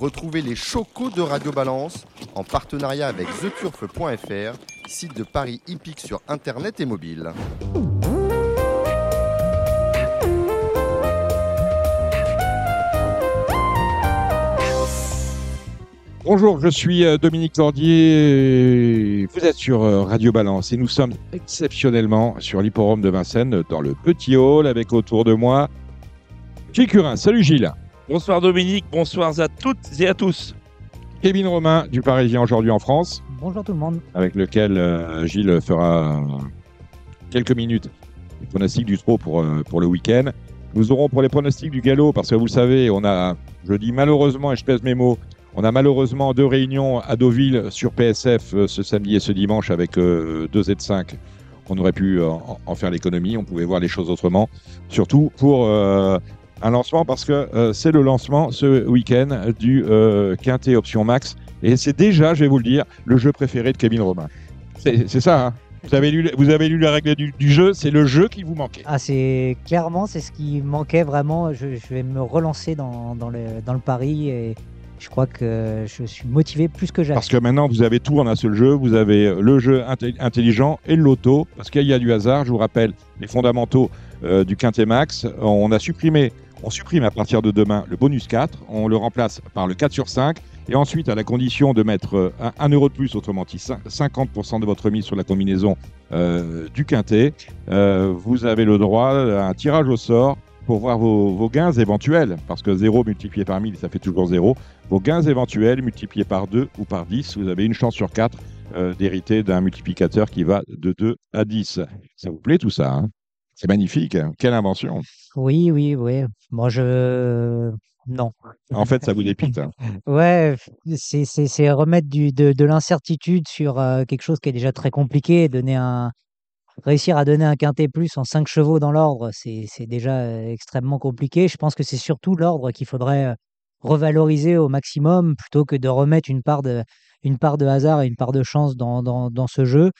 Retrouvez les chocos de Radio Balance en partenariat avec theturf.fr, site de Paris hippique sur internet et mobile. Bonjour, je suis euh, Dominique Cordier. Vous êtes sur euh, Radio Balance et nous sommes exceptionnellement sur l'hipporome de Vincennes dans le petit hall avec autour de moi Gilles Curin. Salut Gilles. Bonsoir Dominique, bonsoir à toutes et à tous. Kevin Romain du Parisien aujourd'hui en France. Bonjour tout le monde. Avec lequel euh, Gilles fera quelques minutes les pronostics du trot pour, pour le week-end. Nous aurons pour les pronostics du galop, parce que vous le savez, on a, je dis malheureusement et je pèse mes mots, on a malheureusement deux réunions à Deauville sur PSF euh, ce samedi et ce dimanche avec euh, deux Z5. On aurait pu euh, en, faire l'économie, on pouvait voir les choses autrement. Surtout pour un lancement parce que c'est le lancement ce week-end du Quintet Option Max. Et c'est déjà, je vais vous le dire, le jeu préféré de Kevin Romain. C'est ça, hein vous avez, lu, vous avez lu la règle du, jeu, c'est le jeu qui vous manquait. Ah, c'est clairement, c'est ce qui manquait vraiment. Je, vais me relancer dans, dans, le, dans le pari et je crois que je suis motivé plus que jamais. Parce que maintenant, vous avez tout en un seul jeu. Vous avez le jeu intelligent et le loto. Parce qu'il y a du hasard. Je vous rappelle les fondamentaux euh, du Quintet Max. On a supprimé, on supprime à partir de demain le bonus 4. On le remplace par le 4 sur 5. Et ensuite, à la condition de mettre 1 euro de plus, autrement dit 50% de votre mise sur la combinaison euh, du Quintet, euh, vous avez le droit à un tirage au sort pour voir vos, gains éventuels, parce que 0 multiplié par 1000, ça fait toujours 0. Vos gains éventuels multipliés par 2 ou par 10, vous avez une chance sur 4 euh, d'hériter d'un multiplicateur qui va de 2 à 10. Ça vous plaît tout ça hein? C'est magnifique. Quelle invention. Oui, oui, oui. Moi, je. Non. En fait, ça vous dépite. Hein. ouais, c'est remettre du, de, de l'incertitude sur euh, quelque chose qui est déjà très compliqué, donner un, réussir à donner un quintet plus en 5 chevaux dans l'ordre, c'est déjà extrêmement compliqué. Je pense que c'est surtout l'ordre qu'il faudrait revaloriser au maximum plutôt que de remettre une part de, une part de hasard et une part de chance dans, dans, dans ce jeu.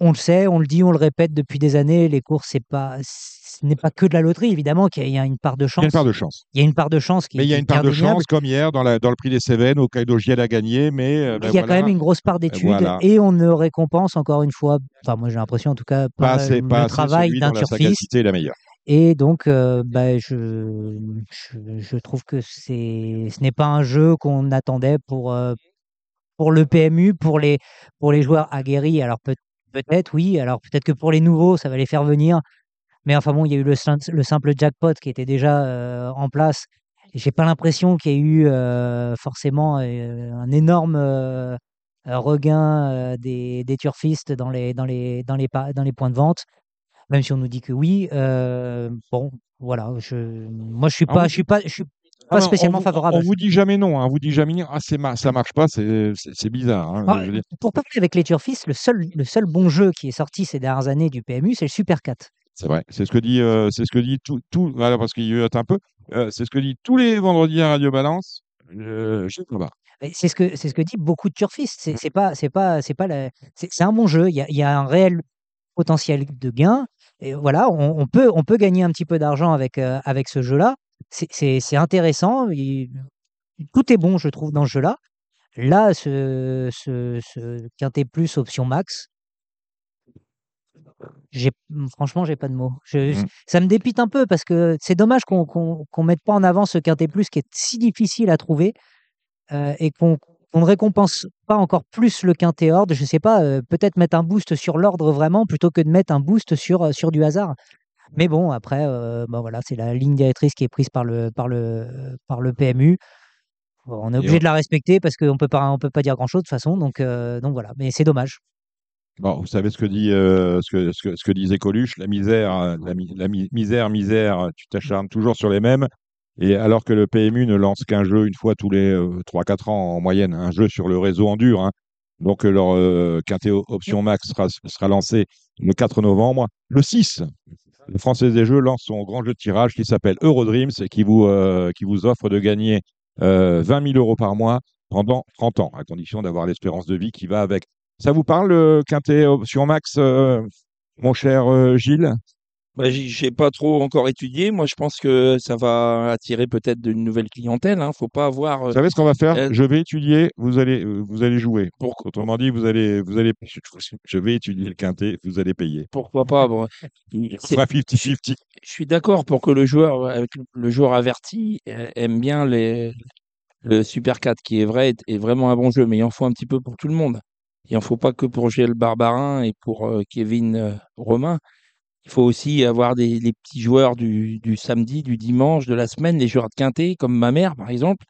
On le sait, on le dit, on le répète depuis des années, les courses, c'est pas, ce n'est pas que de la loterie, évidemment, qu'il y a une part de chance. Il y a une part de chance. Il y a une part de chance qui Mais il y a une part de chance, comme hier, dans, la, dans le prix des Cévennes, au Kaido Giel a gagné, mais. Euh, ben il y a quand même une grosse part d'études et on ne récompense encore une fois, enfin, moi j'ai l'impression en tout cas, pas, assez, le travail d'un turfiste. la meilleure. Et donc, euh, bah, je, je, trouve que c'est, ce n'est pas un jeu qu'on attendait pour, euh, pour le PMU, pour les, pour les joueurs aguerris. Alors peut, peut-être, oui. Alors peut-être que pour les nouveaux, ça va les faire venir. Mais enfin bon, il y a eu le, le simple jackpot qui était déjà euh, en place. J'ai pas l'impression qu'il y ait eu euh, forcément euh, un énorme regain des, des, turfistes dans les, dans, les, dans, les, dans les points de vente, même si on nous dit que oui. bon, voilà. Je, moi, je suis pas, je suis pas, je suis ah pas spécialement favorable. On, vous dit jamais non, hein, on vous dit jamais ah ma ça marche pas, c'est bizarre. Hein, ah, pour parler avec les turfistes, le seul, le seul bon jeu qui est sorti ces dernières années du PMU, c'est le Super 4. C'est vrai. C'est ce que dit, euh, c'est ce que dit tout, tout voilà, parce qu'il un peu. Euh, c'est ce que dit tous les vendredis à Radio Balance. Je sais pas. C'est ce que c'est ce que dit beaucoup de turfistes. C'est mmh. pas c'est pas c'est pas c'est un bon jeu. Il y a, il y a un réel potentiel de gain. Et voilà, on, peut on peut gagner un petit peu d'argent avec euh, avec ce jeu-là. C'est intéressant. tout est bon, je trouve, dans ce jeu-là. Là, ce, ce, ce quintet plus option max, j'ai franchement, j'ai pas de mots. Je, mmh. Ça me dépite un peu parce que c'est dommage qu'on qu'on mette pas en avant ce quintet plus qui est si difficile à trouver euh, et qu'on ne récompense pas encore plus le quintet ordre. Je sais pas, euh, peut-être mettre un boost sur l'ordre vraiment plutôt que de mettre un boost sur, sur du hasard. Mais bon, après, bah voilà, c'est la ligne directrice qui est prise par le, par le, par le PMU. On est obligé de la respecter parce qu'on peut pas, on peut pas dire grand chose de toute façon. Donc, donc voilà, mais c'est dommage. Bon, vous savez ce que dit euh, ce, que, ce, que, ce que disait Coluche, la misère, euh, la, misère, misère, tu t'acharnes toujours sur les mêmes. Et alors que le PMU ne lance qu'un jeu une fois tous les euh, 3-4 ans en moyenne, un jeu sur le réseau en dur. Hein. Donc leur euh, Quintet Option Max sera, sera lancé le 4 novembre. Le 6, le Français des Jeux lance son grand jeu de tirage qui s'appelle Eurodreams et qui vous, qui vous offre de gagner 20 000 euros par mois pendant 30 ans, à condition d'avoir l'espérance de vie qui va avec. Ça vous parle, le Quintet Option Max, euh, mon cher euh, Gilles? Bah, j'ai pas trop encore étudié. Moi, je pense que ça va attirer peut-être une nouvelle clientèle. Hein. Faut pas avoir. Vous euh, savez ce qu'on va faire? euh, Je vais étudier, vous allez, euh, vous allez jouer. pour- Autrement dit, vous allez, vous allez, je vais étudier le quintet, vous allez payer. pourquoi pas bon, On c'est- fera 50-50. Je suis d'accord pour que le joueur, avec le- joueur averti, aime bien les, le Super 4, qui est vrai, est, est vraiment un bon jeu, mais il en faut un petit peu pour tout le monde. Il en faut pas que pour Gilles Barbarin et pour euh, Kevin euh, Romain. Il faut aussi avoir des, les petits joueurs du, du samedi, du dimanche, de la semaine, les joueurs de quintet, comme ma mère, par exemple,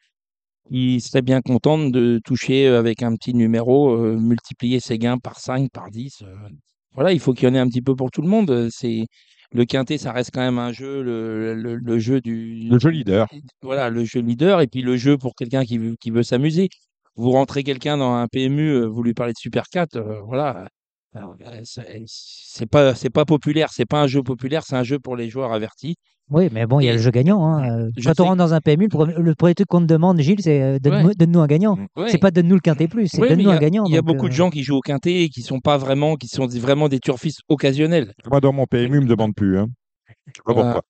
qui serait bien contente de toucher euh, avec un petit numéro, euh, multiplier ses gains par 5, par 10. euh. Voilà, il faut qu'il y en ait un petit peu pour tout le monde. C'est le quintet, ça reste quand même un jeu, le, le- le jeu du Le jeu leader. voilà, le jeu leader et puis le jeu pour quelqu'un qui veut, qui veut s'amuser. Vous rentrez quelqu'un dans un PMU, vous lui parlez de Super 4, euh, voilà. Alors, euh, c'est pas c'est pas populaire, c'est pas un jeu populaire, c'est un jeu pour les joueurs avertis. Oui, mais bon, il y a le jeu gagnant. hein. Euh, Je Quand sais on rentre dans un PMU, le premier, le premier truc qu'on te demande, Gilles, c'est euh, donne-nous Ouais. donne-nous un gagnant. Ouais. C'est pas donne-nous le quintet plus, c'est Ouais, donne-nous un gagnant. Il y a donc, beaucoup de euh, gens qui jouent au quintet et qui sont pas vraiment, qui sont des- vraiment des turfistes occasionnels. Moi, dans mon PMU, me demande plus. Hein. Je sais pas pourquoi.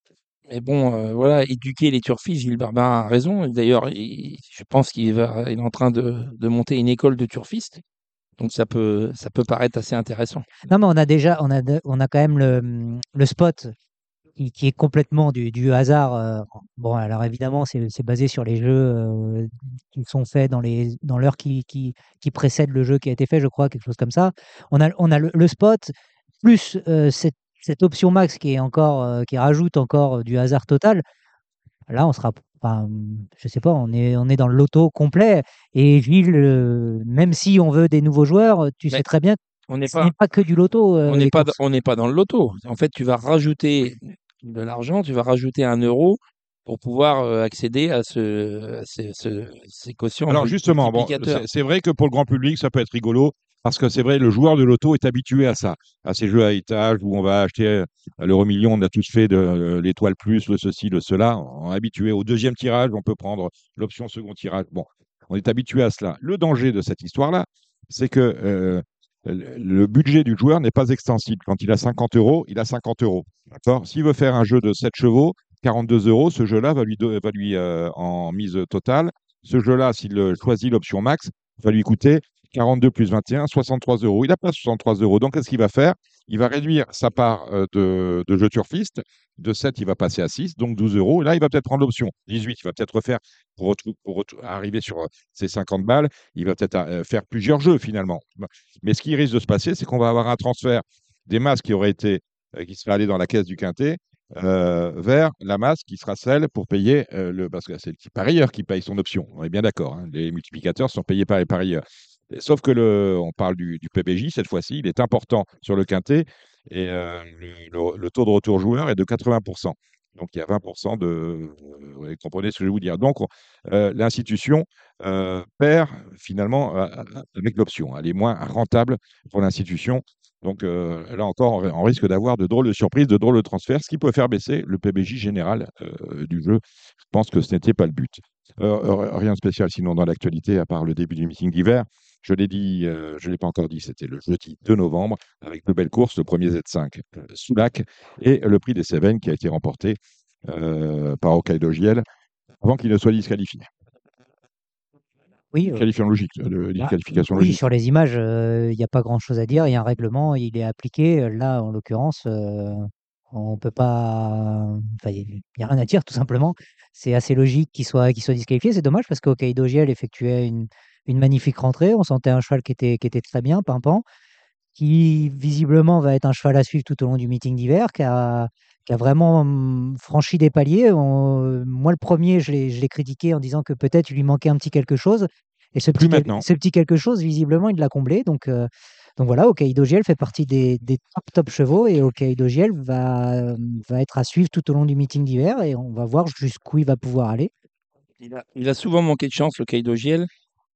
Mais bon, euh, voilà, éduquer les turfistes, Gilles Barbarin a raison. D'ailleurs, il- je pense qu'il va, il est en train de, de monter une école de turfistes. Donc ça peut, ça peut paraître assez intéressant. Non, mais on a déjà, on a, on a quand même le, le spot qui, qui est complètement du, du hasard. euh, Bon, alors évidemment, c'est basé sur les jeux euh, qui sont faits dans dans l'heure qui, qui, qui précède le jeu qui a été fait, je crois, quelque chose comme ça. On a, on a le, spot plus euh, cette, cette option max qui est encore, qui rajoute encore du hasard total. Là, on sera, enfin, je sais pas, on est, on est dans le loto complet. Et Gilles, euh, même si on veut des nouveaux joueurs, tu sais très bien On n'est ce pas, n'est pas que du loto. euh, on n'est les pas, on n'est pas dans le loto. En fait, tu vas rajouter de l'argent, tu vas rajouter un euro pour pouvoir euh, accéder à, ce, à ces, ce- ces quotients Alors justement, bon, c'est vrai que pour le grand public, ça peut être rigolo, parce que c'est vrai, le joueur de loto est habitué à ça, à ces jeux à étage où on va acheter euh, l'euro million, on a tous fait de euh, l'étoile plus, le ceci, le cela, on est habitué au deuxième tirage, on peut prendre l'option second tirage. Bon, on est habitué à cela. Le danger de cette histoire-là, c'est que euh, le budget du joueur n'est pas extensible. Quand il a 50 euros, il a 50 euros. D'accord S'il veut faire un jeu de 7 chevaux, 42 euros, ce jeu-là va lui, en mise totale. Ce jeu-là, s'il choisit l'option max, va lui coûter 42 plus 21, 63 euros. Il n'a pas 63 euros. Donc, qu'est-ce qu'il va faire? Il va réduire sa part euh, de, jeu turfiste. De 7, il va passer à 6, donc 12 euros. Là, il va peut-être prendre l'option 18. Il va peut-être refaire pour, arriver sur euh, ses 50 balles. Il va peut-être euh, faire plusieurs jeux finalement. Mais ce qui risque de se passer, c'est qu'on va avoir un transfert des masses qui auraient été, qui seraient allées dans la caisse du quintet vers la masse qui sera celle pour payer le. Parce que c'est le parieur qui paye son option. On est bien d'accord. hein. Les multiplicateurs sont payés par les parieurs. Sauf que le, on parle du, PBJ cette fois-ci, il est important sur le quintet et euh, le, taux de retour joueur est de 80%. Donc il y a 20% de. euh, vous comprenez ce que je vais vous dire. Donc on- euh, l'institution euh, perd finalement euh, avec l'option. Elle est moins rentable pour l'institution. Donc euh, là encore, on, risque d'avoir de drôles de surprises, de drôles de transferts, ce qui peut faire baisser le PBJ général euh, du jeu. Je pense que ce n'était pas le but. Euh, euh, rien de spécial sinon dans l'actualité, à part le début du meeting d'hiver. Je l'ai dit, euh, je ne l'ai pas encore dit, c'était le jeudi 2 novembre, avec de belles courses, le premier Z5 euh, Soulac et le prix des Cévennes qui a été remporté euh, par Hokkaido Giel avant qu'il ne soit disqualifié. Oui, euh, Qualification logique, de- Bah, oui, logique. sur les images, il n'y a pas grand-chose à dire. Il y a un règlement, il est appliqué. Là, en l'occurrence, on peut pas. Enfin, il n'y a rien à dire, tout simplement. C'est assez logique qu'il soit, qu'il soit disqualifié. C'est dommage parce qu'Hokkaido Giel effectuait une, une magnifique rentrée. On sentait un cheval qui était, qui était très bien, pimpant, qui visiblement va être un cheval à suivre tout au long du meeting d'hiver, qui a, qui a vraiment hum, franchi des paliers. On- moi, le premier, je l'ai je l'ai critiqué en disant que peut-être il lui manquait un petit quelque chose. Et ce petit, quel- maintenant. ce petit quelque chose, visiblement, il l'a comblé. Donc, euh, donc voilà, Hokkaido Giel fait partie des, des top top chevaux et Hokkaido Giel va, va être à suivre tout au long du meeting d'hiver et on va voir jusqu'où il va pouvoir aller. Il a, il a souvent manqué de chance, le Kaido Giel,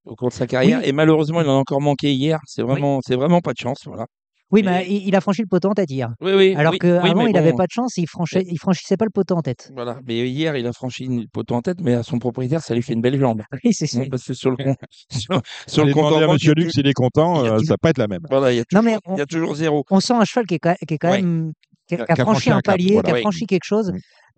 au cours de sa carrière. Oui. Et malheureusement, il en a encore manqué hier. C'est vraiment, c'est vraiment pas de chance. Voilà. Oui, Et- mais il, il a franchi le poteau en tête hier. Oui, oui. Alors oui, qu'avant, oui, mais il n'avait bon, pas de chance, il, franchait, il franchissait pas le poteau en tête. Voilà. Mais hier, il a franchi une poteau en tête, mais à son propriétaire, ça lui fait une belle jambe. Oui, c'est ça. Non, parce que sur le, con- sur, sur le compte à Monsieur Luc s'il est content, euh, toujours- ça va pas être la même. Voilà, il y a Non, toujours, mais il y a toujours zéro. On sent un cheval qui est quand, qui est quand Ouais. même qui a, franchi franchi un palier, qui a franchi quelque chose.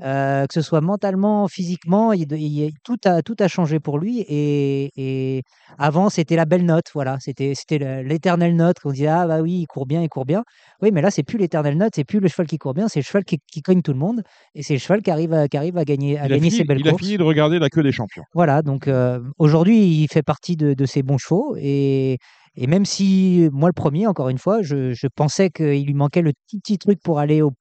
Euh, que ce soit mentalement, physiquement, il, il- il- tout a tout a changé pour lui. Et, et avant, c'était la belle note, voilà, c'était c'était le- l'éternelle note qu'on disait ah bah oui, il court bien, il court bien. Oui, mais là, c'est plus l'éternelle note, c'est plus le cheval qui court bien, c'est le cheval qui, qui cogne tout le monde, et c'est le cheval qui arrive à, qui arrive à gagner à Il a, gagner fini, ses belles il a courses. fini de regarder la queue des champions. Voilà, donc euh, aujourd'hui, il fait partie de, de ces bons chevaux. Et, et même si, moi, le premier, encore une fois, je, je pensais qu'il lui manquait le petit, petit truc pour aller au,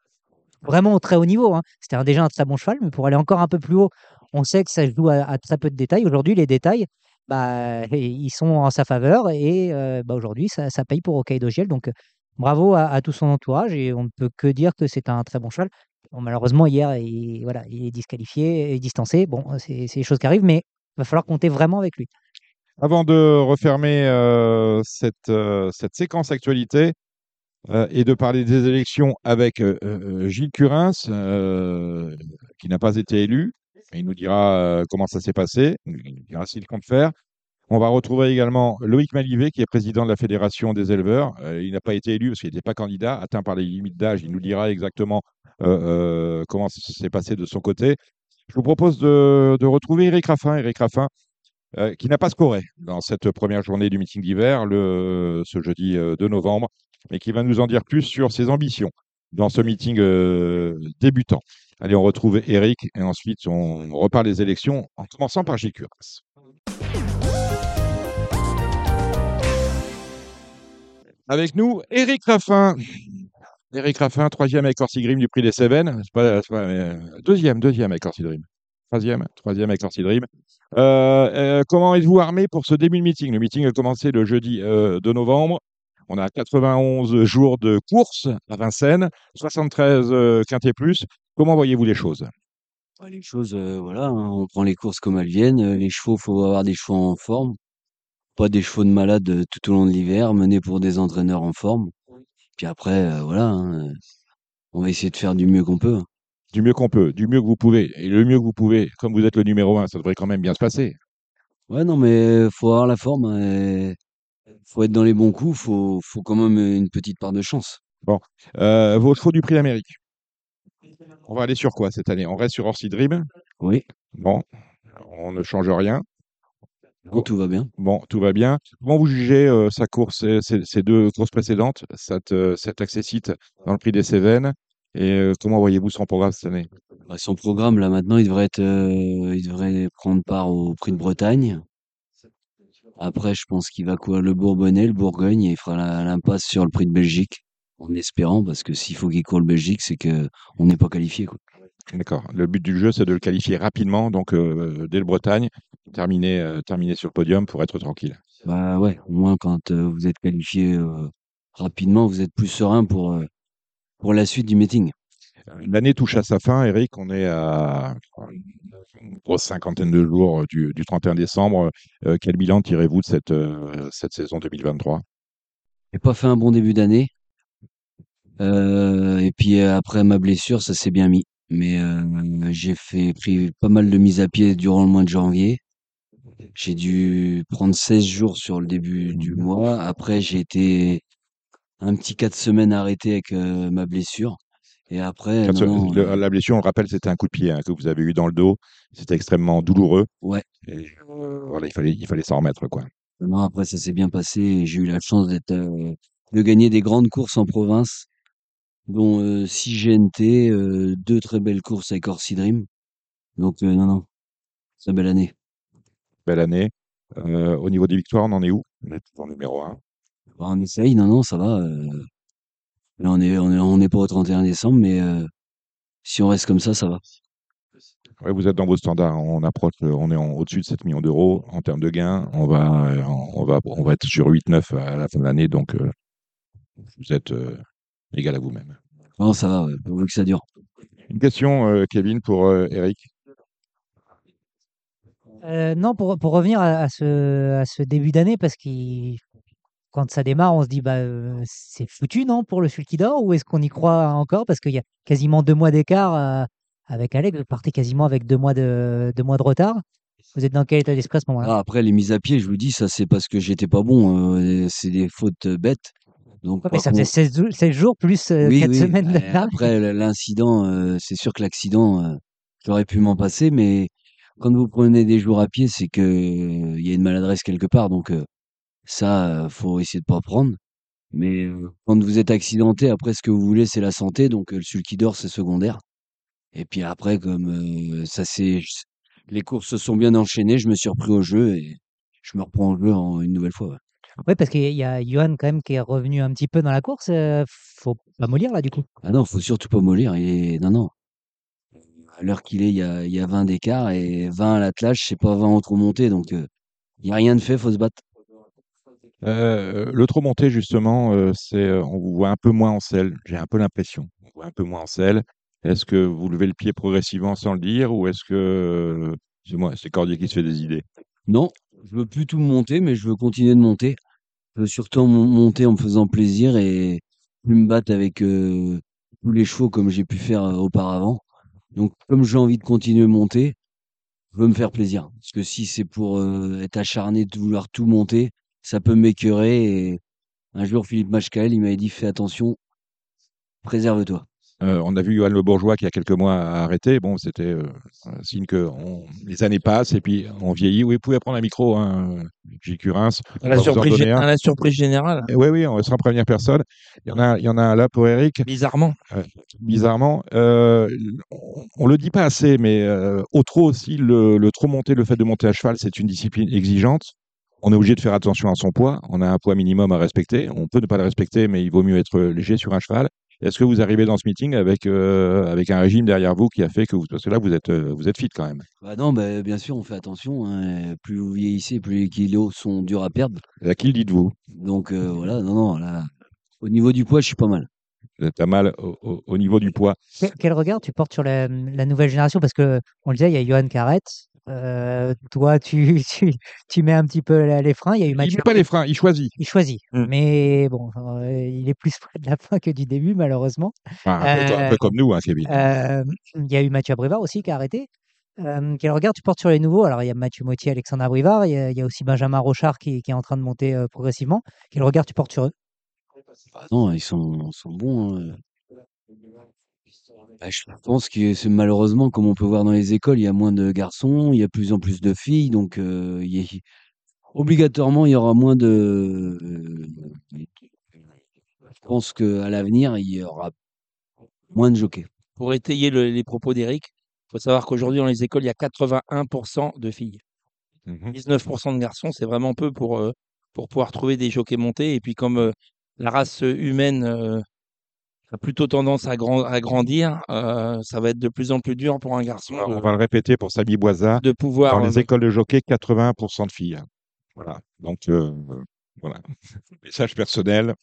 vraiment au très haut niveau. hein. C'était déjà un très bon cheval, mais pour aller encore un peu plus haut, on sait que ça joue à, très peu de détails. Aujourd'hui, les détails, bah, ils sont en sa faveur. Et euh, bah, aujourd'hui, ça, paye pour Hokkaido Giel. Donc, bravo à, tout son entourage. Et on ne peut que dire que c'est un très bon cheval. Malheureusement, hier, il, voilà, il est disqualifié et distancé. Bon, c'est des choses qui arrivent, mais il va falloir compter vraiment avec lui. Avant de refermer euh, euh, cette séquence actualité euh, et de parler des élections avec euh, euh, Gilles Curins, qui n'a pas été élu, il nous dira comment ça s'est passé, il nous dira s'il compte faire. On va retrouver également Loïc Malivet, qui est président de la Fédération des éleveurs. Il n'a pas été élu parce qu'il n'était pas candidat, atteint par les limites d'âge. Il nous dira exactement comment ça s'est passé de son côté. Je vous propose de, retrouver Eric Raffin. Eric Raffin, qui n'a pas scoré dans cette première journée du meeting d'hiver, ce jeudi euh, 2 novembre, mais qui va nous en dire plus sur ses ambitions dans ce meeting euh, débutant. Allez, on retrouve Eric et ensuite on repart les élections en commençant par Gilles Curras. Avec nous, Eric Raffin. Eric Raffin, troisième avec Orsi Dream du prix des Cévennes. Pas- euh, deuxième, deuxième avec Orsi Dream. Troisième, troisième avec Orsi Dream. Euh, comment êtes-vous armé pour ce début de meeting? Le meeting a commencé le jeudi 2 novembre. On a 91 jours de course à Vincennes, 73 euh, quintés plus. Comment voyez-vous les choses? Ouais, les choses, euh, voilà, hein, on prend les courses comme elles viennent. Euh, Les chevaux, faut avoir des chevaux en forme, pas des chevaux de malade tout au long de l'hiver, menés pour des entraîneurs en forme. Puis après, euh, voilà, hein, on va essayer de faire du mieux qu'on peut. Du mieux qu'on peut, du mieux que vous pouvez. Et le mieux que vous pouvez, comme vous êtes le numéro un, ça devrait quand même bien se passer. Ouais, non, mais faut avoir la forme. hein, et faut être dans les bons coups. Faut, faut quand même une petite part de chance. Euh, vos chevaux du prix d'Amérique. On va aller sur quoi cette année? On reste sur Orsi Dream. Oui, Bon, on ne change rien. non, tout va bien. Bon, tout va bien. Comment vous jugez euh, sa course, ces, deux courses précédentes, cette, euh, cet accessite dans le prix des Cévennes? Et euh, comment voyez-vous son programme cette année? Bah, son programme, là, maintenant, il devrait être, il devrait prendre part au prix de Bretagne. Après, je pense qu'il va courir le Bourbonnais, le Bourgogne, et il fera l'impasse sur le prix de Belgique, en espérant, parce que s'il faut qu'il court le Belgique, c'est que on n'est pas qualifié, quoi. D'accord. Le but du jeu, c'est de le qualifier rapidement, donc euh, dès le Bretagne, terminer, euh, terminer sur le podium pour être tranquille. Bah ouais, au moins quand euh, vous êtes qualifié rapidement, vous êtes plus serein pour, pour la suite du meeting. L'année touche à sa fin, Eric. On est à une grosse cinquantaine de jours euh, du, du 31 décembre. Euh, quel bilan tirez-vous de cette, euh, cette saison 2023 J'ai pas fait un bon début d'année. Euh, et puis euh, après ma blessure, ça s'est bien mis. Mais euh, j'ai fait pris pas mal de mises à pied durant le mois de janvier. J'ai dû prendre 16 jours sur le début du mois. Après, j'ai été un petit 4 semaines arrêté avec euh, ma blessure. Et après, Quatre- non, non, le- euh, La blessure, on le rappelle, c'était un coup de pied hein, que vous avez eu dans le dos. C'était extrêmement douloureux. ouais. Et, voilà, il fallait, il fallait s'en remettre, quoi. Non, après, ça s'est bien passé j'ai eu la chance d'être, euh, de gagner des grandes courses en province, dont euh, 6 GNT, euh, deux très belles courses avec Orsi Dream. Donc, euh, non, non, très belle année. Belle année. Au niveau des victoires, on en est où? On est toujours numéro 1. Bah, on essaye, non, non, ça va. Là, on est, on est, on est pas au 31 décembre, mais euh, si on reste comme ça, ça va. Ouais, vous êtes dans vos standards. On approche, on est en- au-dessus de 7 millions d'euros en termes de gains. On va, euh, on va, on va être sur 8-9 à la fin de l'année. Donc, euh, vous êtes euh, égal à vous-même. Non, ça va, ouais, pourvu que ça dure. Une question, euh, Kevin, pour euh, Eric. Euh, non, pour, pour revenir à, à ce, à ce début d'année, parce que quand ça démarre, on se dit bah euh, c'est foutu, non, pour le Sulky d'Or, ou est-ce qu'on y croit encore? Parce qu'il y a quasiment deux mois d'écart euh, avec Alex, vous partez quasiment avec deux mois de, deux mois de retard. Vous êtes dans quel état d'esprit à ce moment-là? Ah, après, les mises à pied, je vous dis, ça, c'est parce que j'étais pas bon. euh, c'est des fautes bêtes. Donc Ouais, mais ça fait contre 16, jou- 16 jours plus oui, 4 oui, semaines après l'incident, c'est sûr que l'accident, j'aurais pu m'en passer, mais quand vous prenez des jours à pied, c'est qu'il y a une maladresse quelque part, donc ça, faut essayer de pas prendre. Mais quand vous êtes accidenté, après ce que vous voulez, c'est la santé, donc celui qui dort, c'est secondaire. Et puis après comme, ça s'est j les courses se sont bien enchaînées, je me suis repris au jeu et je me reprends au jeu en une nouvelle fois, ouais. Ouais, parce qu'il y a Johan quand même qui est revenu un petit peu dans la course, heu, faut pas mollir là du coup? Ah non, faut surtout pas mollir et non, non. À l'heure qu'il est, il y a il y a 20 d'écart et 20 à l'attelage, c'est pas 20 au trot monté, donc il y a rien de fait, faut se battre. Heu, le trop monté justement, heu, c'est, heu, on vous voit un peu moins en selle, j'ai un peu l'impression. On vous voit un peu moins en selle. Est-ce que vous levez le pied progressivement sans le dire ou est-ce que, c'est moi c'est Cordier qui se fait des idées? Non, je veux plus tout monter, mais je veux continuer de monter. Je veux surtout mon monter en me faisant plaisir et plus me battre avec, tous les chevaux comme j'ai pu faire, auparavant. Donc comme j'ai envie de continuer de monter, je veux me faire plaisir. Parce que si c'est pour, être acharné de vouloir tout monter, ça peut m'écœurer et un jour Philippe Machkaël, il m'avait dit: «Fais attention, préserve-toi». Heu, on a vu Johan Le Bourgeois qui, il y a quelques mois, a arrêté. Bon, c'était, heu, un signe que on les années passent et puis on vieillit. Oui, vous pouvez prendre un micro, hein, Gilles Curins, À on la en surprise, un. à la surprise générale, Et oui, oui, on sera première personne. Il y en a il y en a un là pour Eric. bizarrement. Heu, bizarrement, on on le dit pas assez, mais au trot aussi, le le trot monté, le fait de monter à cheval, c'est une discipline exigeante. On est obligé de faire attention à son poids. On a un poids minimum à respecter. On peut ne pas le respecter, mais il vaut mieux être léger sur un cheval. Est-ce que vous arrivez dans ce meeting avec, heu, avec un régime derrière vous qui a fait que vous parce que là, vous êtes, heu, vous êtes fit quand même? Bah non, bah, bien sûr, on fait attention, hein, plus vous vieillissez, plus les kilos sont durs à perdre. À qui le dites-vous? Donc heu, voilà, non, non, là, au niveau du poids, je suis pas mal. Vous êtes pas mal au au au niveau du poids. Quel quel regard tu portes sur la, la nouvelle génération? Parce qu'on le disait, il y a Johan qui heu, toi tu tu tu mets un petit peu les freins. Il y a eu Il Mathieu met pas les freins, il choisit. il choisit, Mmh. mais bon, heu, il est plus près de la fin que du début malheureusement. Enfin, un peu co un peu Heu, comme nous, hein, Kevin. il y a eu Mathieu Abrivard aussi qui a arrêté. Quel regard tu portes sur les nouveaux? Alors il y a Mathieu Mottier, Alexandre Abrivard, il y a il y a aussi Benjamin Rochard qui qui est en train de monter, progressivement. Quel regard tu portes sur eux? Bah non, ils sont sont bons, hein, Bah, je pense que c'est malheureusement, comme on peut voir dans les écoles, il y a moins de garçons, il y a de plus en plus de filles, donc heu, il y a obligatoirement, il y aura moins de je pense qu'à l'avenir, il y aura moins de jockeys. Pour étayer le- les propos d'Eric, il faut savoir qu'aujourd'hui, dans les écoles, il y a 81% de filles. Mmh 19% de garçons, c'est vraiment peu pour, euh, pour pouvoir trouver des jockeys montés. Et puis, comme euh, la race humaine euh, a plutôt tendance à, grand- à grandir, euh, ça va être de plus en plus dur pour un garçon On de, va le répéter pour Samy Boisa. de pouvoir. Dans les euh, écoles de jockey, 81% de filles. Voilà. Donc, euh, voilà. Message personnel.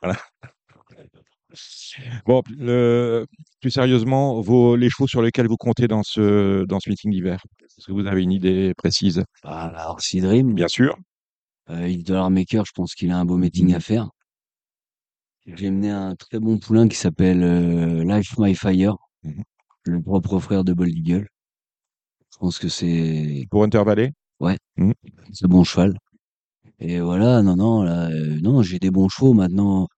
Voilà. Bon, le- plus sérieusement, vos, les chevaux sur lesquels vous comptez dans ce, dans ce meeting d'hiver Est-ce que vous avez une idée précise? Bah, la Dream, Bien sûr. heu, Yves Dollar Maker, je pense qu'il a un beau meeting à faire. J'ai mené un très bon poulain qui s'appelle, heu, Life My Fire, Mmh le propre frère de Bold Eagle. Je pense que c'est Pour Hunter Valley? C'est bon cheval. Et voilà, non, non, là, heu, non, j'ai des bons chevaux maintenant.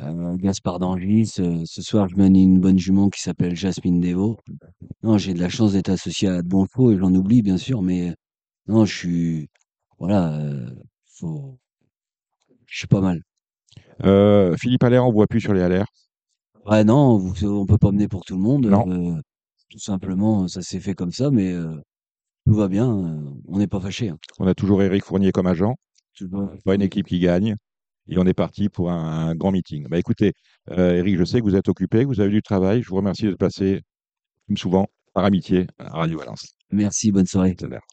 Heu, Gaspard d'Angis, ce soir, je mène une bonne jument qui s'appelle Jasmine Devo. Non, j'ai de la chance d'être associé à de bons chevaux et j'en oublie bien sûr, mais non, je suis voilà, faut je suis pas mal. Euh, Philippe Allaire, on ne voit plus sur les LR. Ouais, non, vous on peut pas mener pour tout le monde, Non. heu, tout simplement, ça s'est fait comme ça, mais heu, tout va bien, on n'est pas fâchés, hein. On a toujours Éric Fournier comme agent. Pas une équipe qui gagne. Et on est parti pour un, un grand meeting. Bah, écoutez, euh, Eric, je sais que vous êtes occupé, que vous avez du travail. Je vous remercie de passer, comme souvent, par amitié à Radio Valence. merci, bonne soirée. Tout à l'heure.